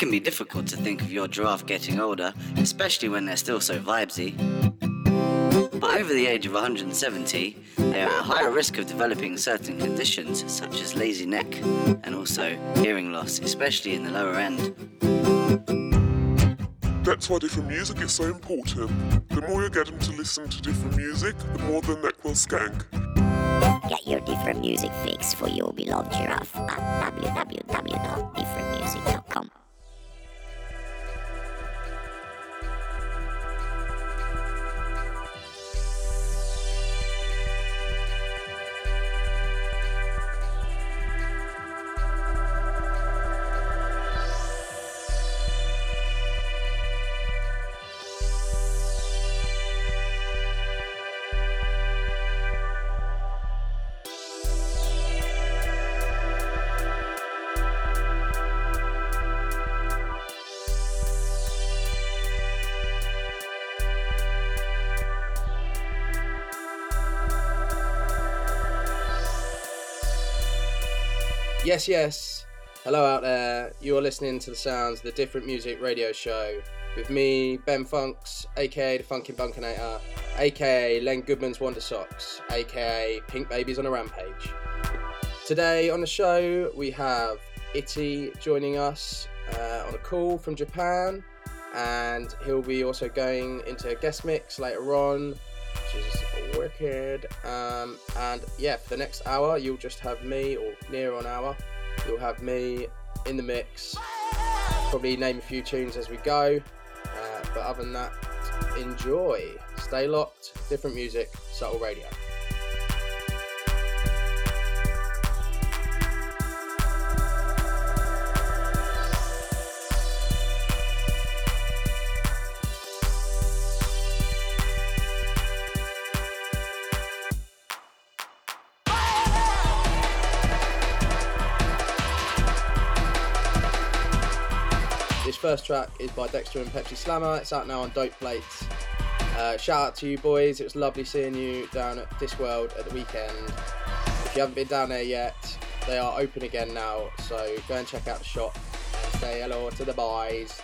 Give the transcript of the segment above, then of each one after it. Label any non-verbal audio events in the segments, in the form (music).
can be difficult to think of your giraffe getting older, especially when they're still so vibesy. But over the age of 170, they are at higher risk of developing certain conditions such as lazy neck and also hearing loss, especially in the lower end. That's why different music is so important. The more you get them to listen to different music, the more their neck will skank. Get your different music fix for your beloved giraffe at www.differentmusic.com. Yes, yes. Hello out there. You're listening to the sounds of the Different Music Radio Show with me, Ben Funks, aka the Funkin' Bunkinator, aka Len Goodman's Wonder Socks, aka Pink Babies on a Rampage. Today on the show we have Itty joining us uh, on a call from Japan, and he'll be also going into a guest mix later on, is wicked. Um, and yeah, for the next hour, you'll just have me, or near an hour, you'll have me in the mix. Probably name a few tunes as we go. Uh, but other than that, enjoy. Stay locked. Different music, subtle radio. First track is by Dexter and Pepsi Slammer. It's out now on Dope Plates. Uh, shout out to you boys. It was lovely seeing you down at Discworld at the weekend. If you haven't been down there yet, they are open again now. So go and check out the shop and say hello to the boys.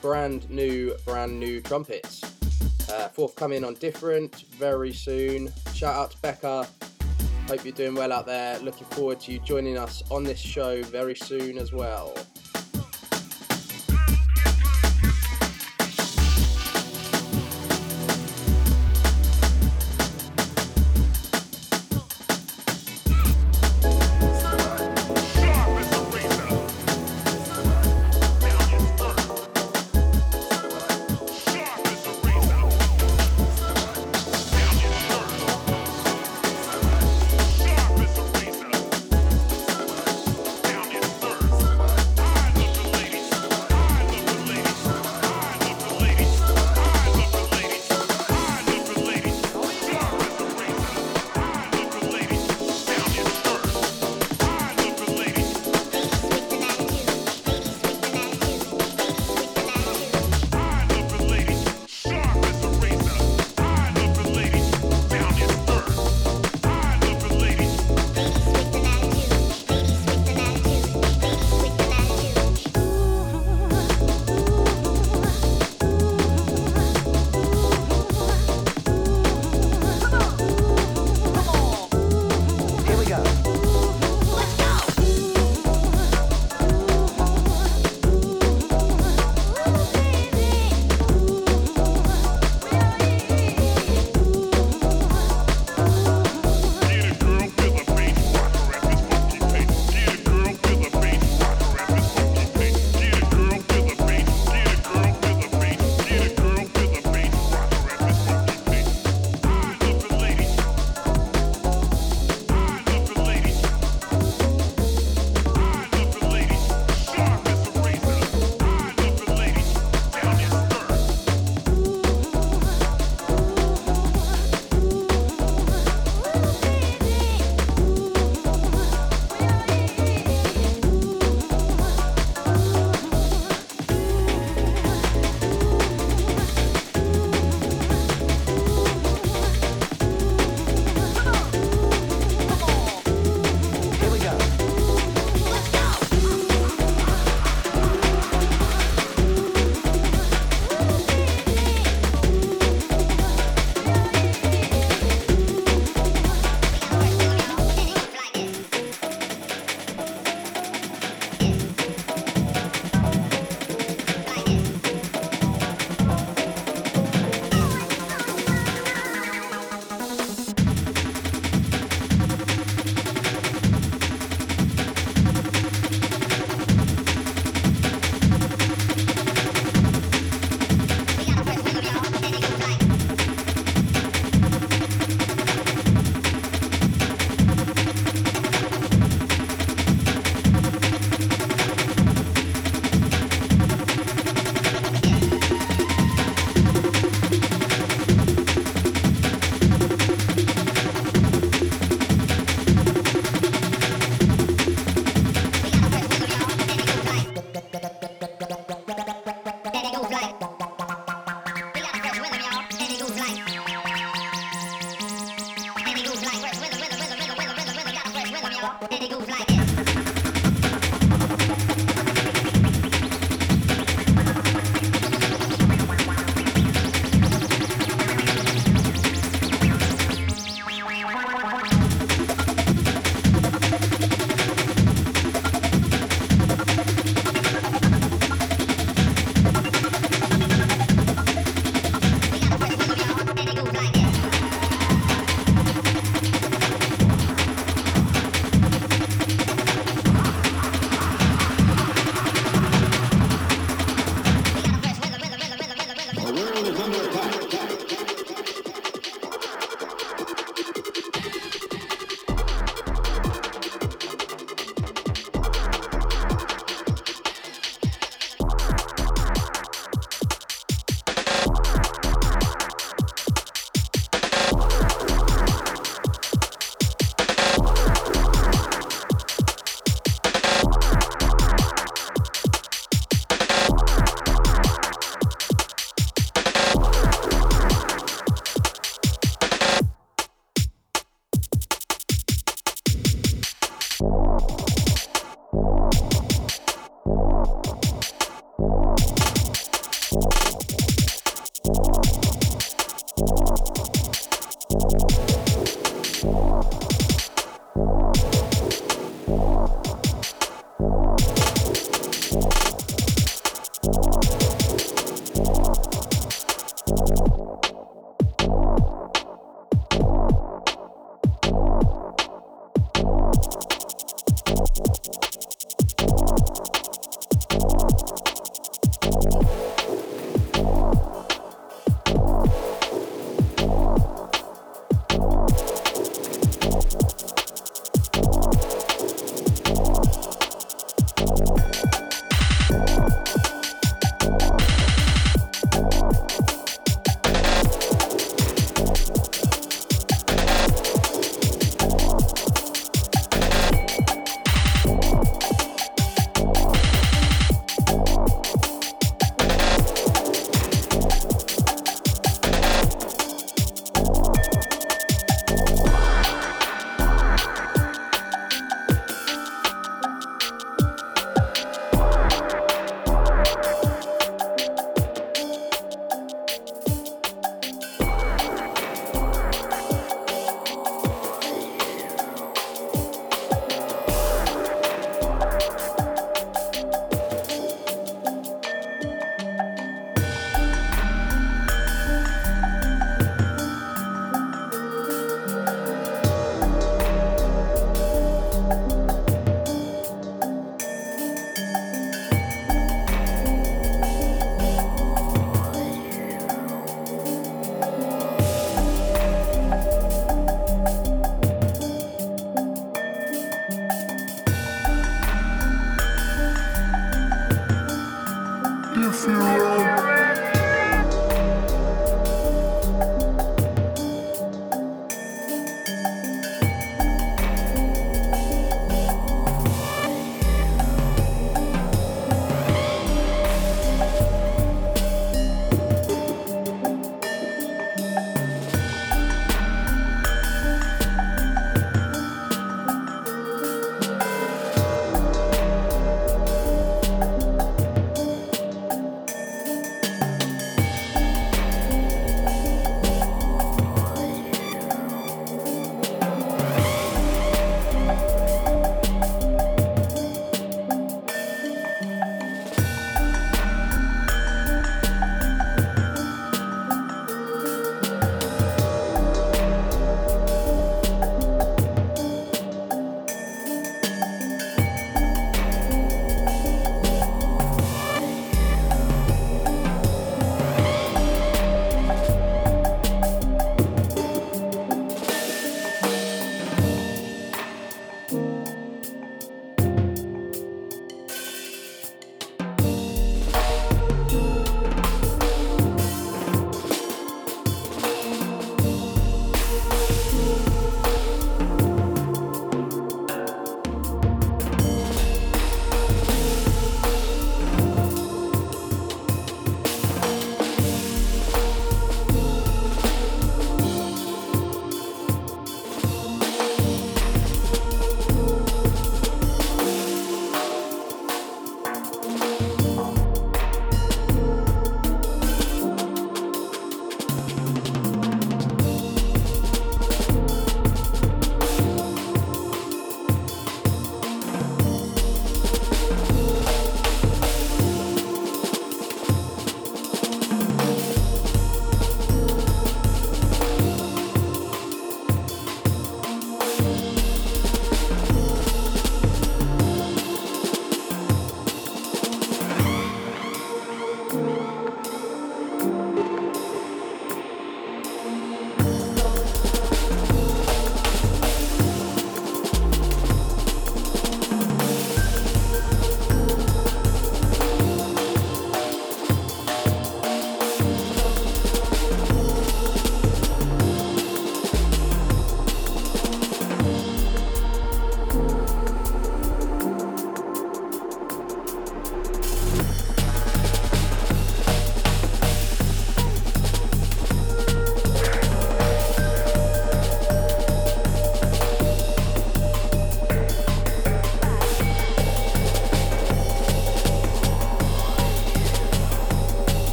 Brand new, brand new trumpets. Uh, forthcoming on different very soon. Shout out to Becca. Hope you're doing well out there. Looking forward to you joining us on this show very soon as well.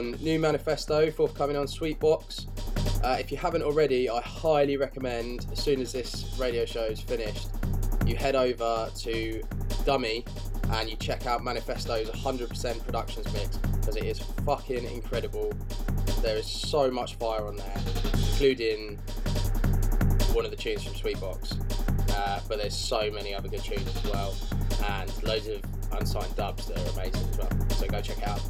One, new manifesto forthcoming on Sweetbox. Uh, if you haven't already, I highly recommend as soon as this radio show is finished, you head over to Dummy and you check out Manifesto's 100% productions mix because it is fucking incredible. There is so much fire on there, including one of the tunes from Sweetbox. Uh, but there's so many other good tunes as well, and loads of unsigned dubs that are amazing as well. So go check out.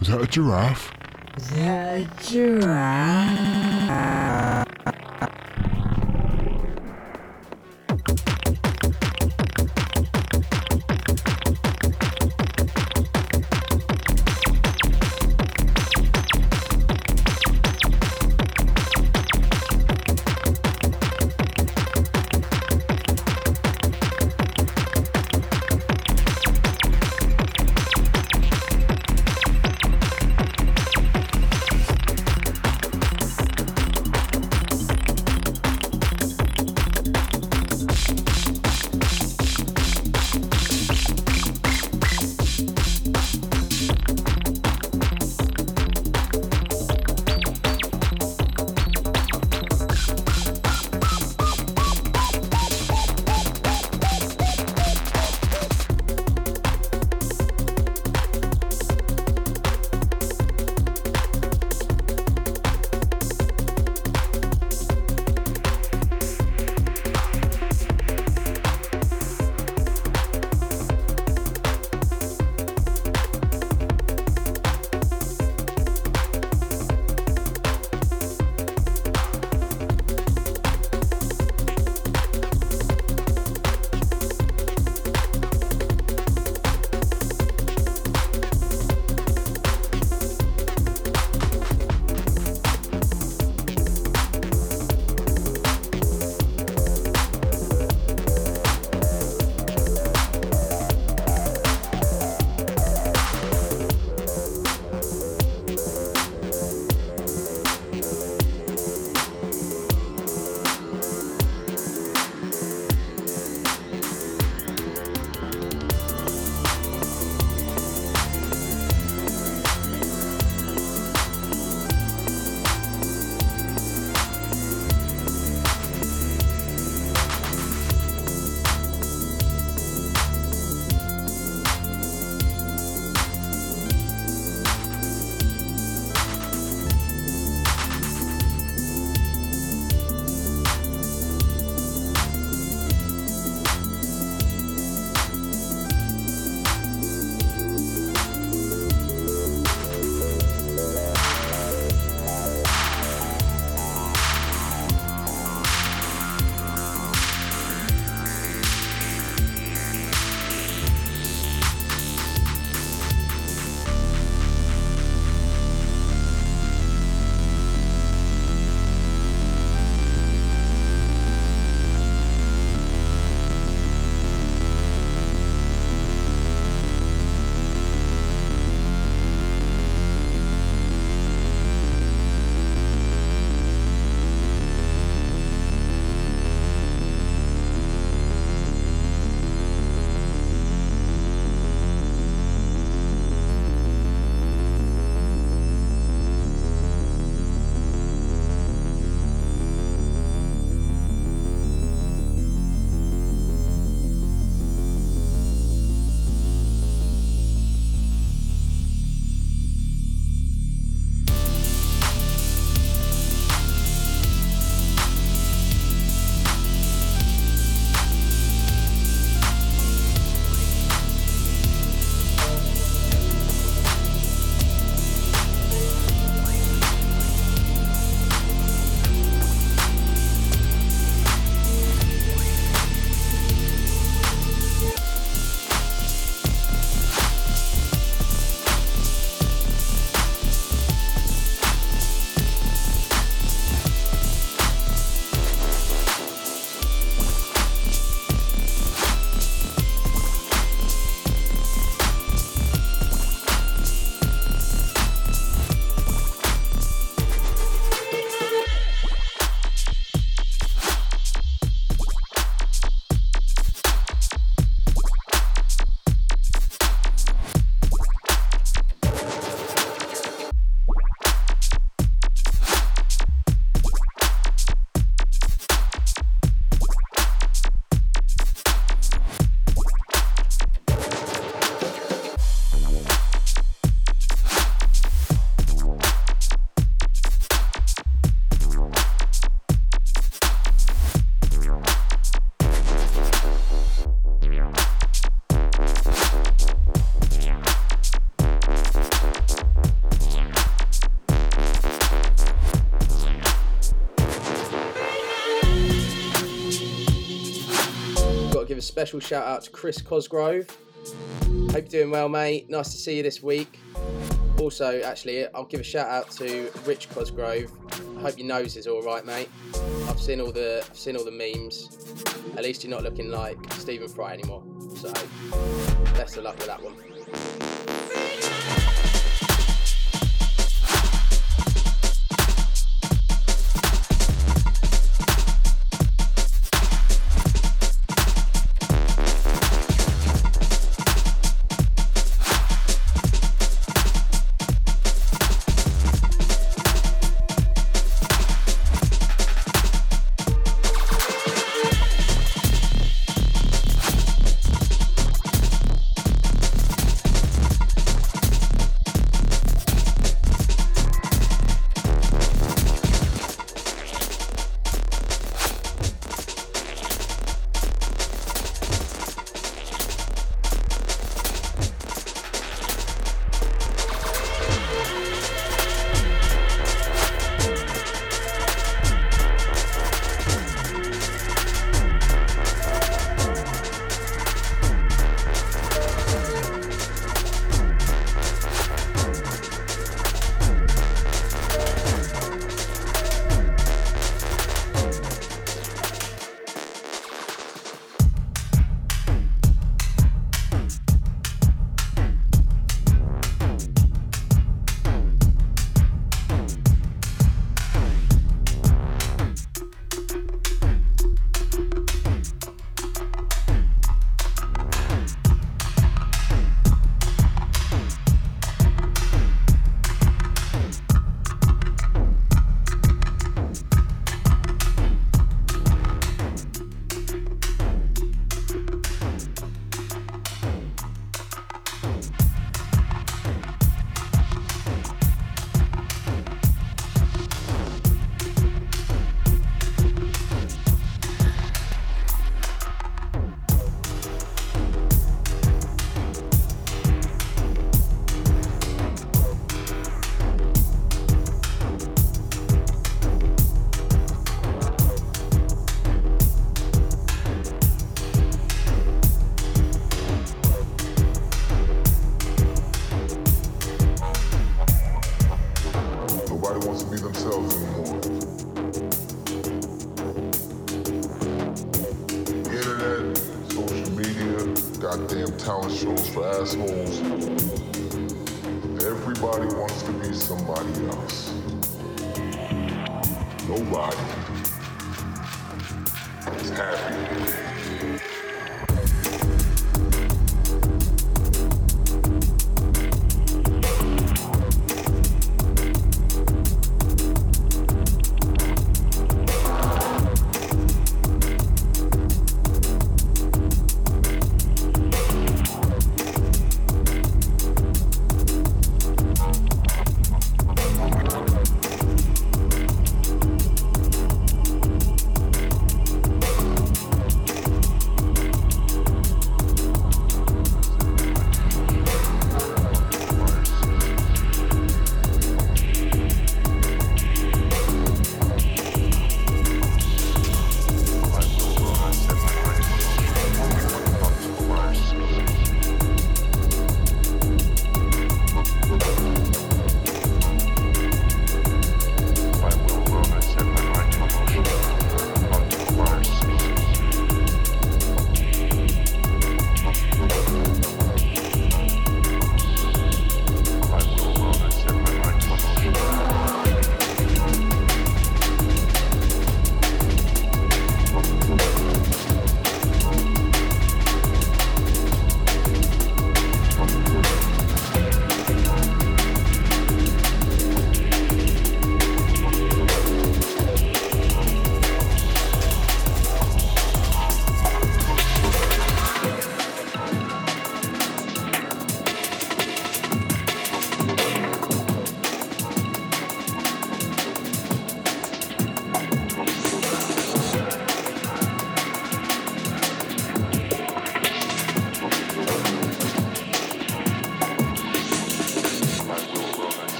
Is that a giraffe? Is that a special shout out to Chris Cosgrove. Hope you're doing well, mate. Nice to see you this week. Also, actually, I'll give a shout out to Rich Cosgrove. I hope your nose is all right, mate. I've seen all the I've seen all the memes. At least you're not looking like Stephen Fry anymore. So, best of luck with that one.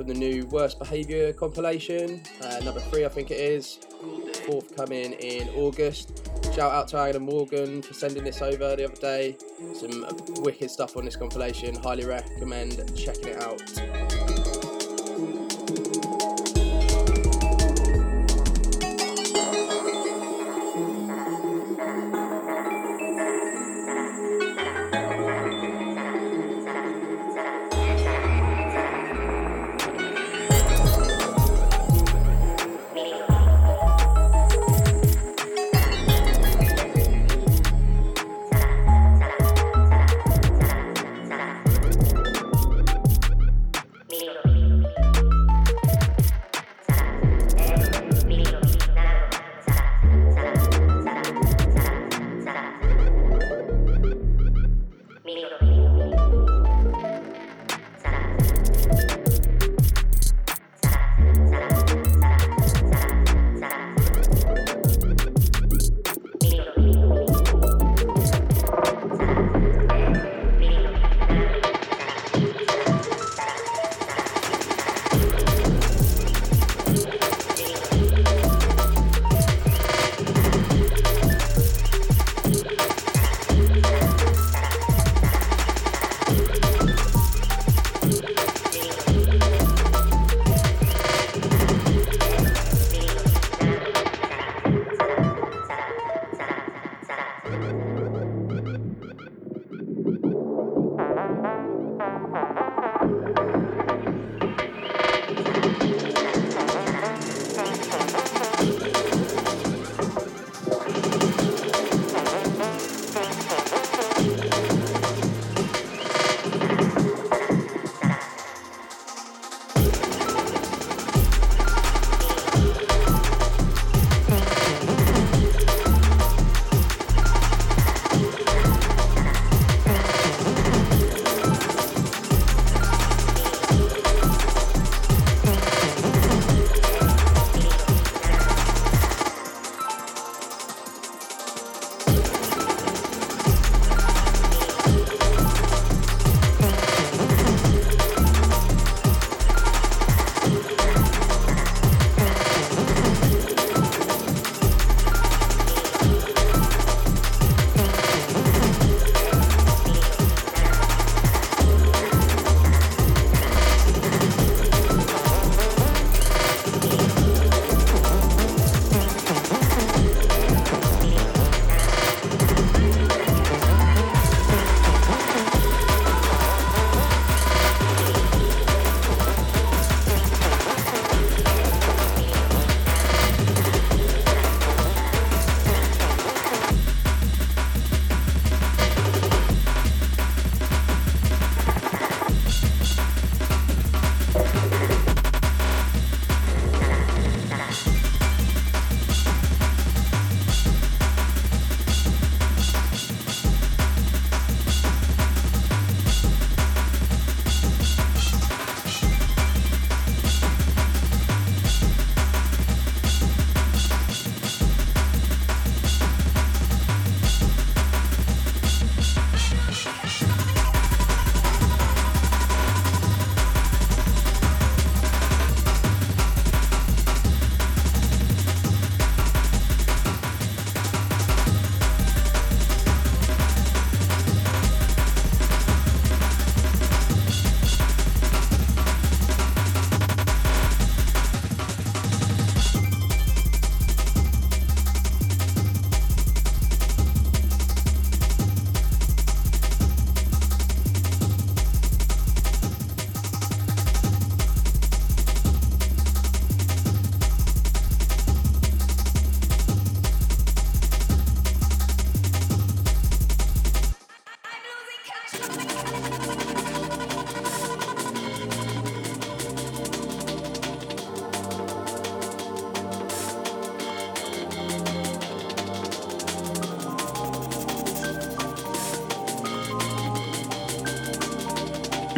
From the new Worst Behaviour compilation, uh, number three, I think it is, forthcoming in August. Shout out to Aaron Morgan for sending this over the other day. Some wicked stuff on this compilation. Highly recommend checking it out.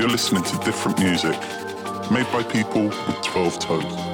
You're listening to different music, made by people with 12 toes.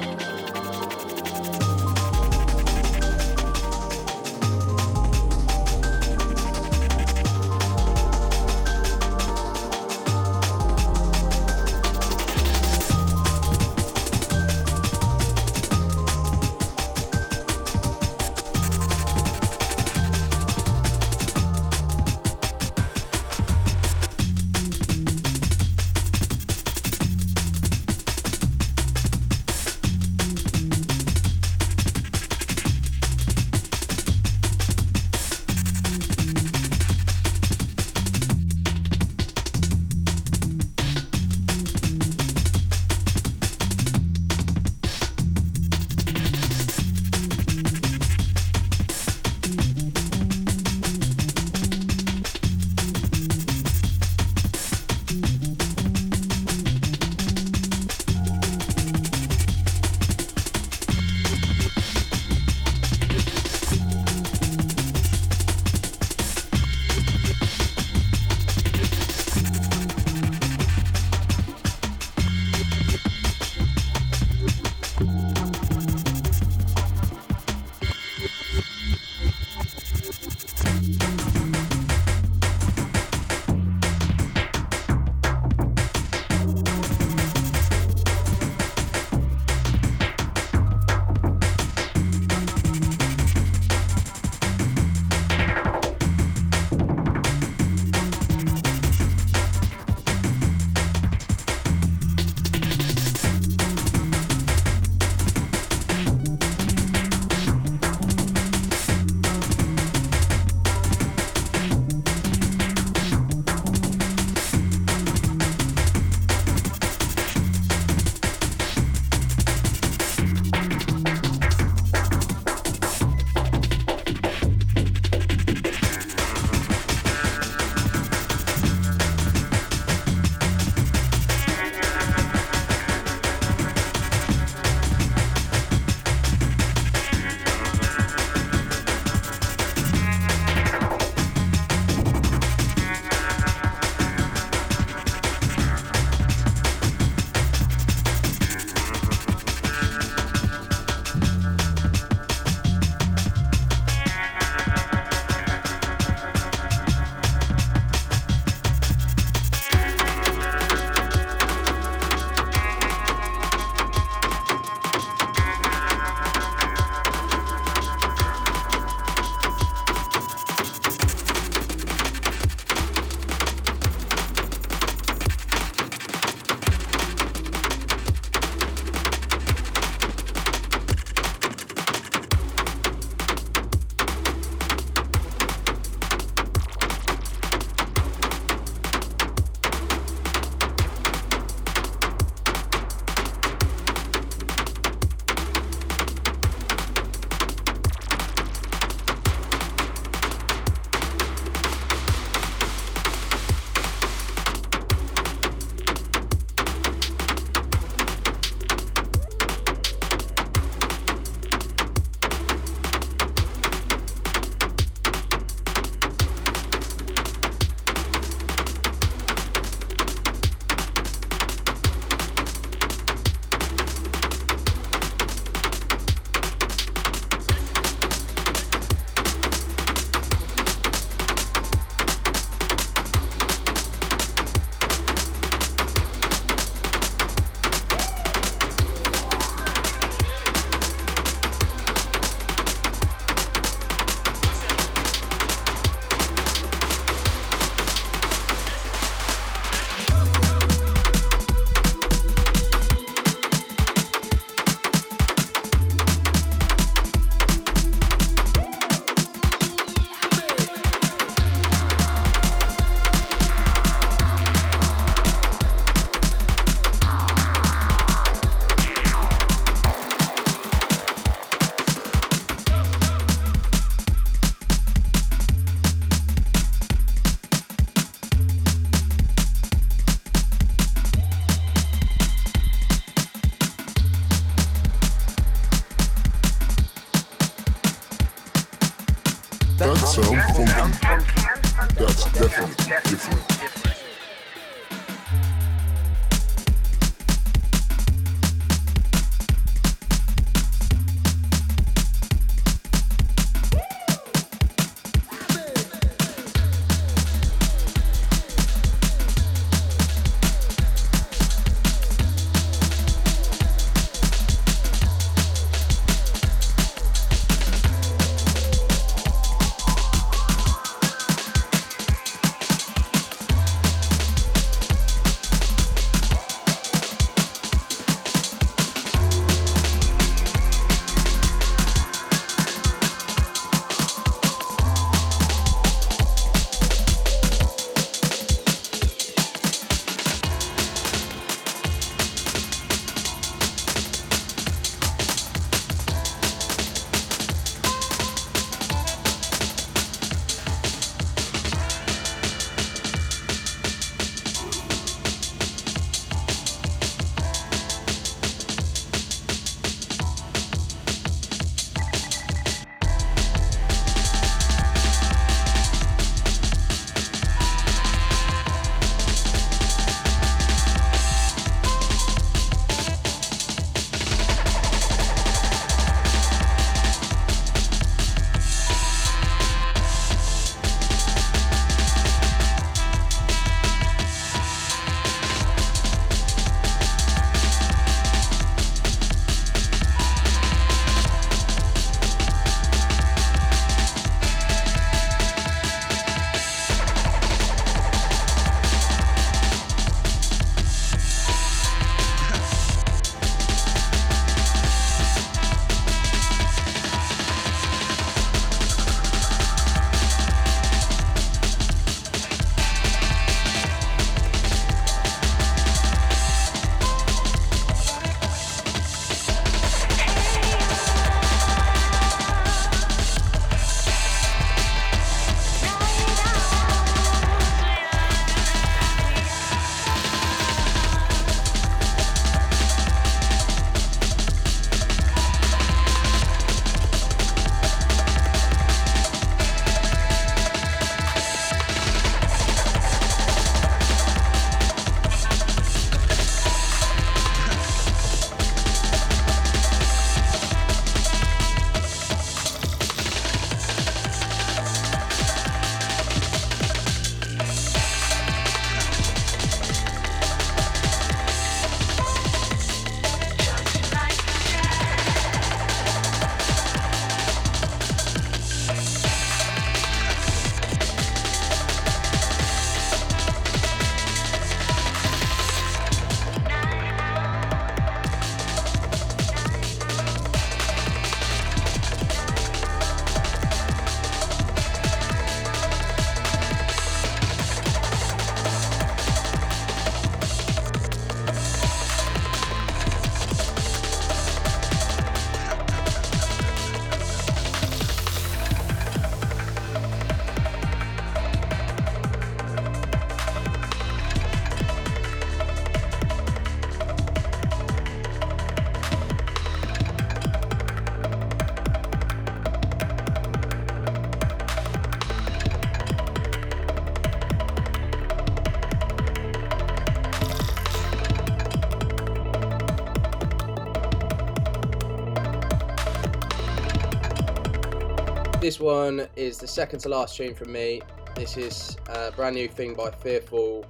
This one is the second to last tune from me. This is a brand new thing by Fearful,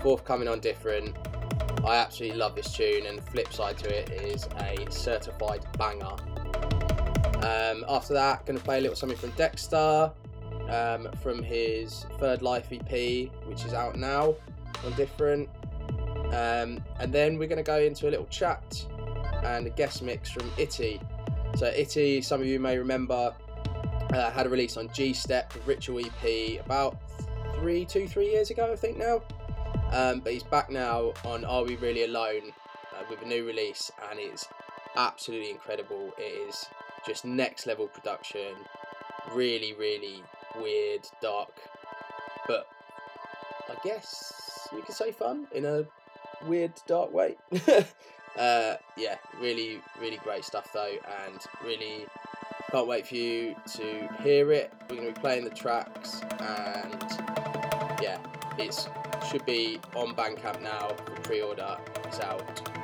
forthcoming on Different. I absolutely love this tune, and the flip side to it is a certified banger. Um, after that, going to play a little something from Dexter um, from his Third Life EP, which is out now on Different. Um, and then we're going to go into a little chat and a guest mix from Itty. So, Itty, some of you may remember, uh, had a release on G Step Ritual EP about three, two, three years ago, I think now. Um, but he's back now on Are We Really Alone uh, with a new release, and it's absolutely incredible. It is just next level production, really, really weird, dark, but I guess you could say fun in a weird, dark way. (laughs) uh, yeah, really, really great stuff though, and really Can't wait for you to hear it. We're going to be playing the tracks, and yeah, it should be on Bandcamp now for pre-order. It's out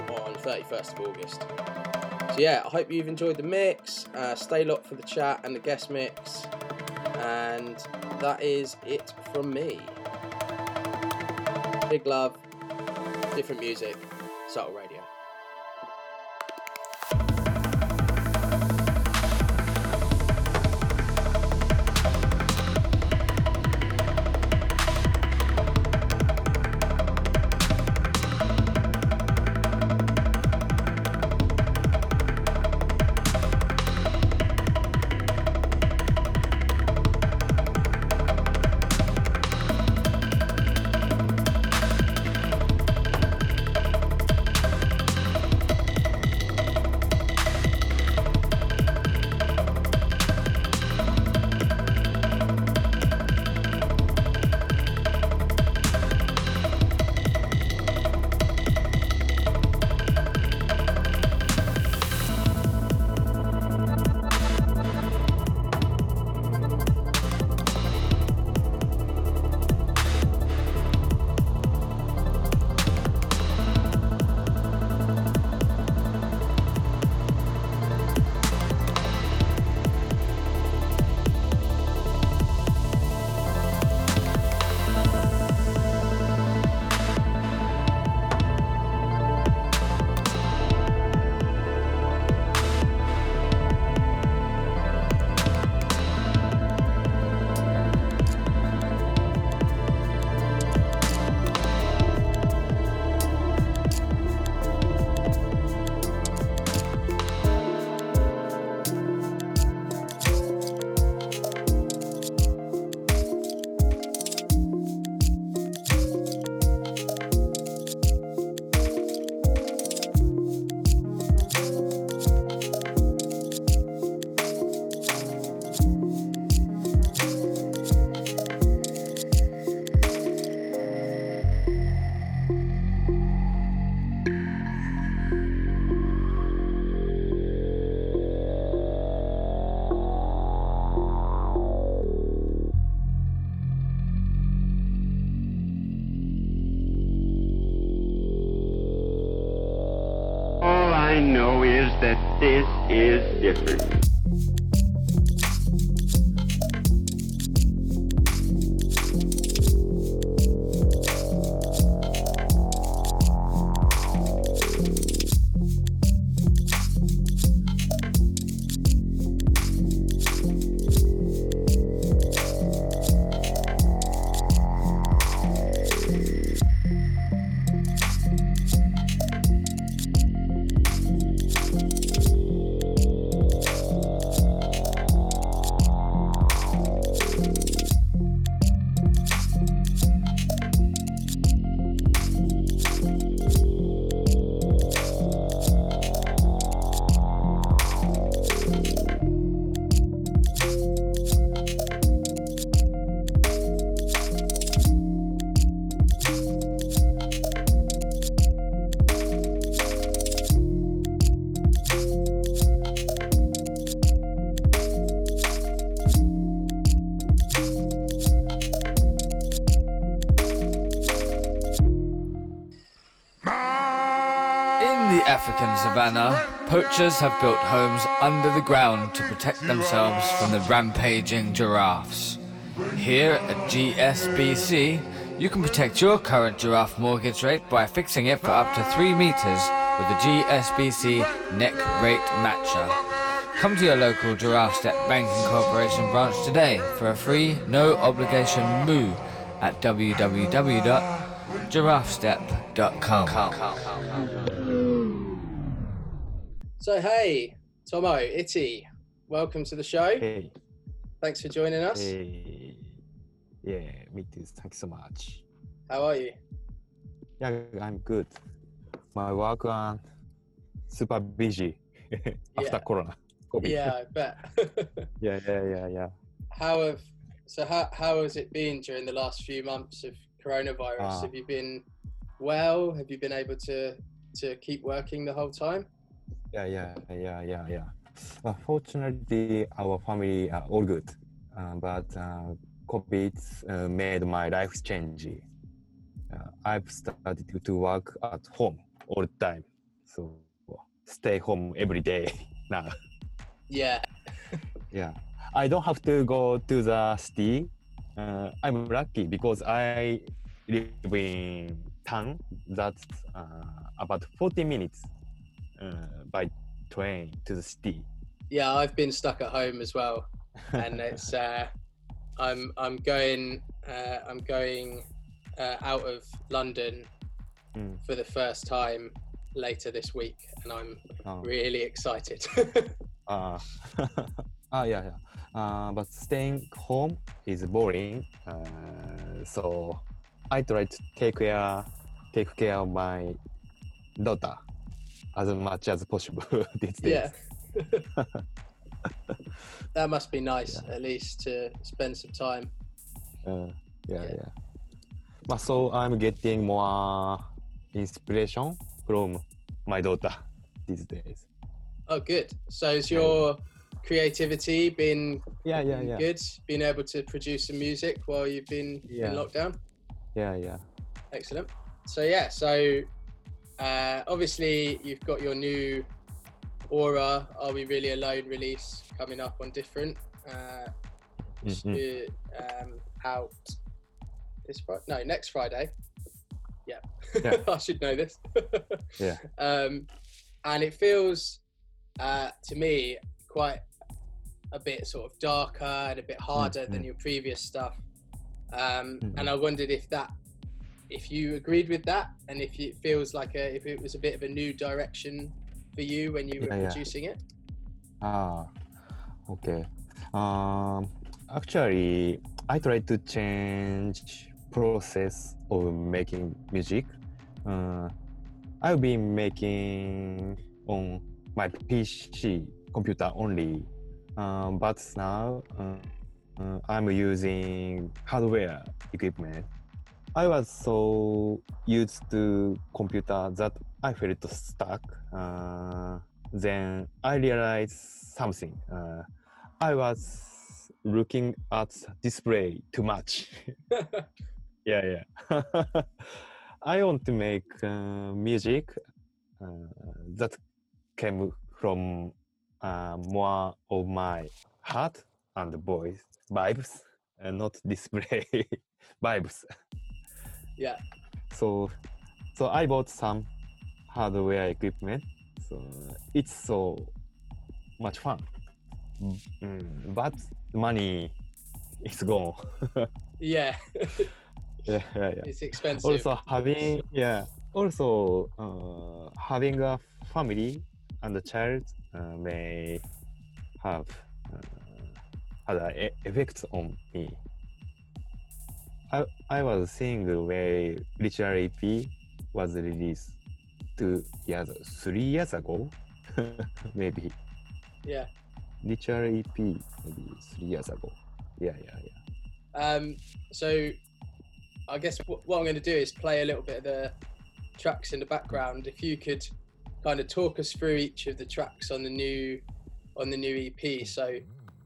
on 31st of August. So yeah, I hope you've enjoyed the mix. Uh, stay locked for the chat and the guest mix, and that is it from me. Big love, different music, subtle radio. Poachers have built homes under the ground to protect themselves from the rampaging giraffes. Here at GSBC, you can protect your current giraffe mortgage rate by fixing it for up to 3 meters with the GSBC neck rate matcher. Come to your local Giraffe Step Banking Corporation branch today for a free, no obligation moo at www.giraffestep.com. So hey, Tomo, Itty, welcome to the show. Hey, Thanks for joining us. hey, yeah, me too. Thank you so much. How are you? Yeah, I'm good. My work um, super busy (laughs) after Yeah. Corona. COVID. Yeah, I (laughs) bet. (laughs) yeah, yeah, yeah, yeah. how have so how how has it been during the last few months of coronavirus? Ah. have you been well? Have you been able to to keep working the whole time? Yeah, yeah, yeah, yeah, yeah. uh, fortunately, our family are all good, uh, but uh, COVID uh, made my life change. Uh, I've started to- work at home all the time, so stay home every day (laughs) now. Yeah. (laughs) Yeah, I don't have to go to the city. Uh, I'm lucky because I live in town that's uh, about 40 minutes uh, by train to the city. Yeah, I've been stuck at home as well, and it's (laughs) uh, I'm I'm going uh, I'm going uh, out of London Mm. for the first time later this week, and I'm Oh. really excited. Uh, (laughs) (laughs) ah, yeah, yeah. Uh, but staying home is boring. Uh, so I try to take care, take care of my daughter as much as possible (laughs) these days. yeah. (laughs) that must be nice, at least to spend some time. Uh, yeah, Yeah. yeah. But so I'm getting more inspiration from my daughter (laughs) these days. Oh, good. So has your creativity been Yeah, yeah, yeah. good? Being able to produce some music while you've been Yeah. in lockdown? Yeah, yeah. Excellent. So yeah, so uh, obviously you've got your new Aura Are We Really Alone release coming up on Different. Uh, Mhm. uh, um, out this Friday? No, next Friday. Yeah, Yeah. (laughs) I should know this. (laughs) Yeah. Um, and it feels uh, to me quite a bit sort of darker and a bit harder than Mhm. your previous stuff. Um, Mhm. And I wondered if that, if you agreed with that, and if it feels like a, if it was a bit of a new direction for you when you were Yeah, yeah. producing it. Ah, okay. Um, actually, I try to change process of making music. Uh, I've been making on my PC computer only, um, but now uh, uh, I'm using hardware equipment. I was so used to computer that I felt stuck. Uh, then I realized something. Uh, I was looking at display too much. (laughs) (laughs) yeah, yeah. (laughs) I want to make uh, music uh, that came from uh, more of my heart and voice vibes, and not display vibes. Yeah. So, so I bought some hardware equipment. So it's so much fun. Mm, but money is gone. (laughs) Yeah, yeah, yeah, yeah. it's expensive. Also having yeah. Also uh, having a family and a child uh, may have uh, had an e- effect on me. I I was seeing where Literal EP was released two years, three years ago, (laughs) maybe. yeah. Literal EP maybe three years ago. Yeah, yeah, yeah. Um, so I guess what, what I'm going to do is play a little bit of the tracks in the background. If you could kind of talk us through each of the tracks on the new on the new EP. So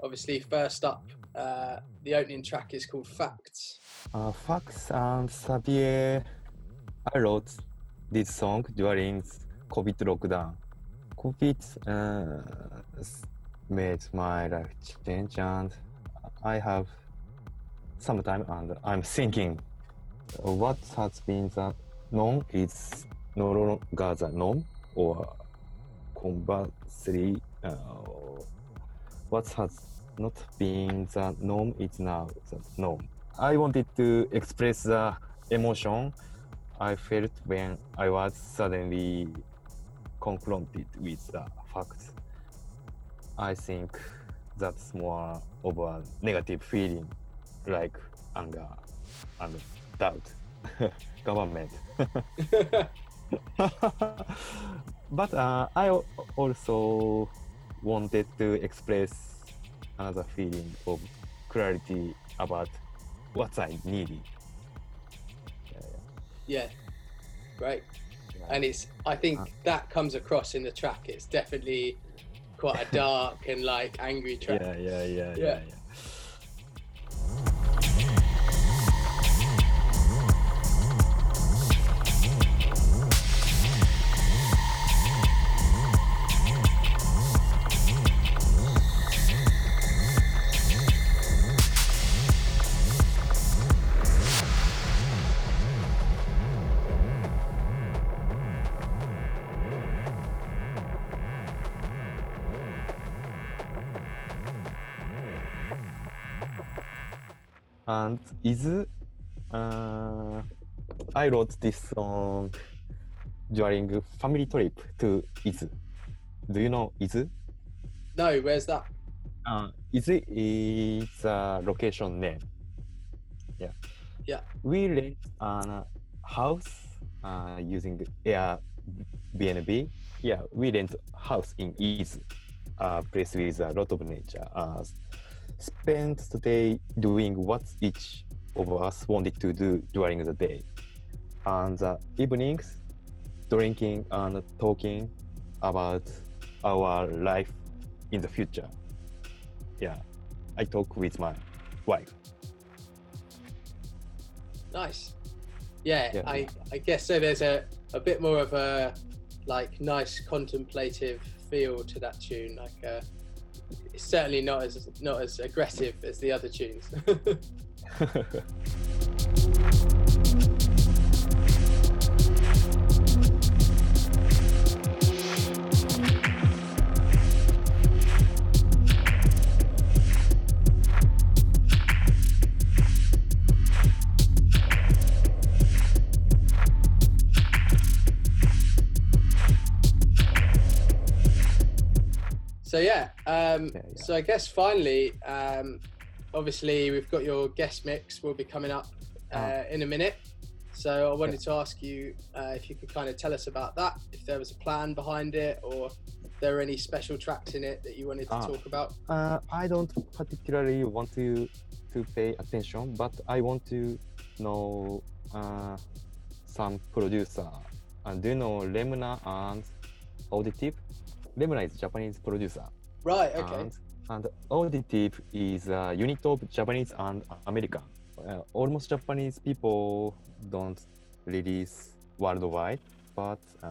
obviously, first up, uh, the opening track is called Facts. Uh, Fax and Xavier, I wrote this song during COVID lockdown. COVID uh, made my life change, and I have some time, and I'm thinking what has been the norm is no longer the norm, or conversely, uh, what has not been the norm is now the norm. I wanted to express the emotion I felt when I was suddenly confronted with the facts. I think that's more of a negative feeling, like anger and doubt. (laughs) Government. (laughs) but uh, I also wanted to express another feeling of clarity about what I needed. Yeah, great. Yeah. And it's I think that comes across in the track. It's definitely quite a dark and like angry track. Yeah, yeah, yeah, Yeah. yeah, yeah. And Izu, uh, I wrote this song during family trip to Izu. Do you know Izu? No, where's that? Uh, Izu is a location name. Yeah. Yeah. We rent a house uh, using Airbnb. Yeah, we rent house in Izu, a place with a lot of nature. Uh, spend the day doing what each of us wanted to do during the day. And the evenings, drinking and talking about our life in the future. Yeah, I talk with my wife. Nice. Yeah, Yeah, I. I guess so. There's a, a bit more of a like nice contemplative feel to that tune. Like uh, it's certainly not as not as aggressive as the other tunes. (laughs) (laughs) So yeah, um, Yeah, yeah. so I guess finally, um, obviously we've got your guest mix will be coming up uh, Ah. in a minute. So I wanted to ask you uh, if you could kind of tell us about that, if there was a plan behind it, or if there are any special tracks in it that you wanted to Ah. talk about. uh, I don't particularly want to to pay attention, but I want to know uh, some producer. Uh, do you know Lemna and Auditive? Lemna is Japanese producer. Right. Okay. And, and Auditive is a unit of Japanese and American. Uh, almost Japanese people don't release worldwide, but uh,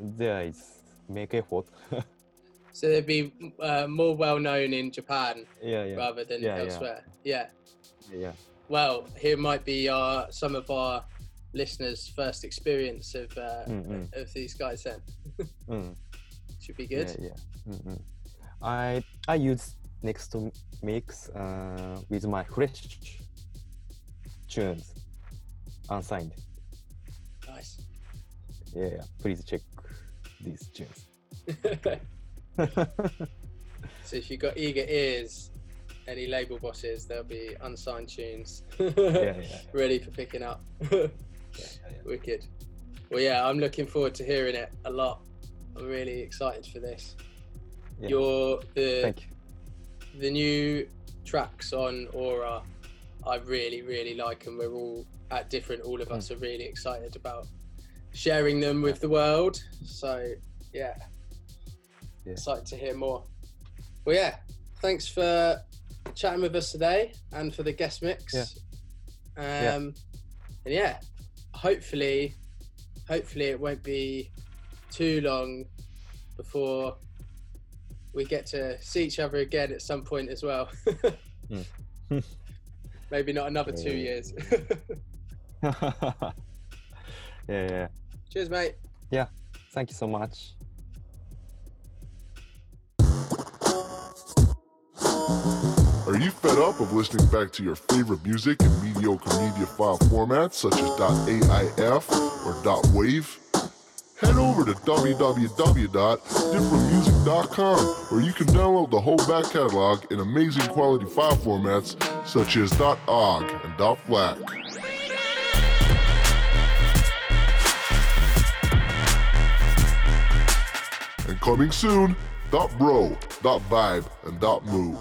there is make effort. (laughs) So they'd be uh, more well known in Japan yeah, yeah, rather than Yeah, elsewhere. Yeah. yeah. Well, here might be our some of our listeners' first experience of uh, Mm, mm. of these guys. Then (laughs) Mm. Should be good. Yeah, yeah. Mm-mm. I I use next to mix uh, with my fresh tunes, unsigned. Nice. Yeah, yeah. Please check these tunes. (laughs) (laughs) so if you've got eager ears, any label bosses, there'll be unsigned tunes (laughs) yeah, yeah, ready for picking up. yeah, yeah. Wicked. Well, yeah, I'm looking forward to hearing it a lot. I'm really excited for this. Yeah. Your the Thank you. the new tracks on Aura, I really, really like, and we're all at different. All of us are really excited about sharing them with the world. So, yeah, Yeah. excited to hear more. Well, yeah, thanks for chatting with us today and for the guest mix. Yeah. Um, and yeah, hopefully, hopefully it won't be too long before we get to see each other again at some point as well. Mm. (laughs) Maybe not another two Yeah. years. (laughs) yeah, yeah. Cheers, mate. Yeah, thank you so much. Are you fed up of listening back to your favorite music in mediocre media file formats such as .aif or .wave? Head over to www.differentmusic.com where you can download the whole back catalog in amazing quality file formats such as .ogg and .flac. And coming soon, .bro, .vibe, and .moo.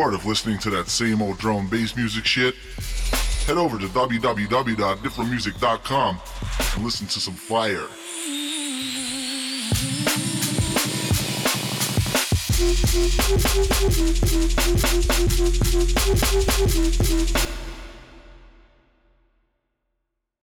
bored of listening to that same old and bass music shit? Head over to www.differentmusic.com and listen to some fire.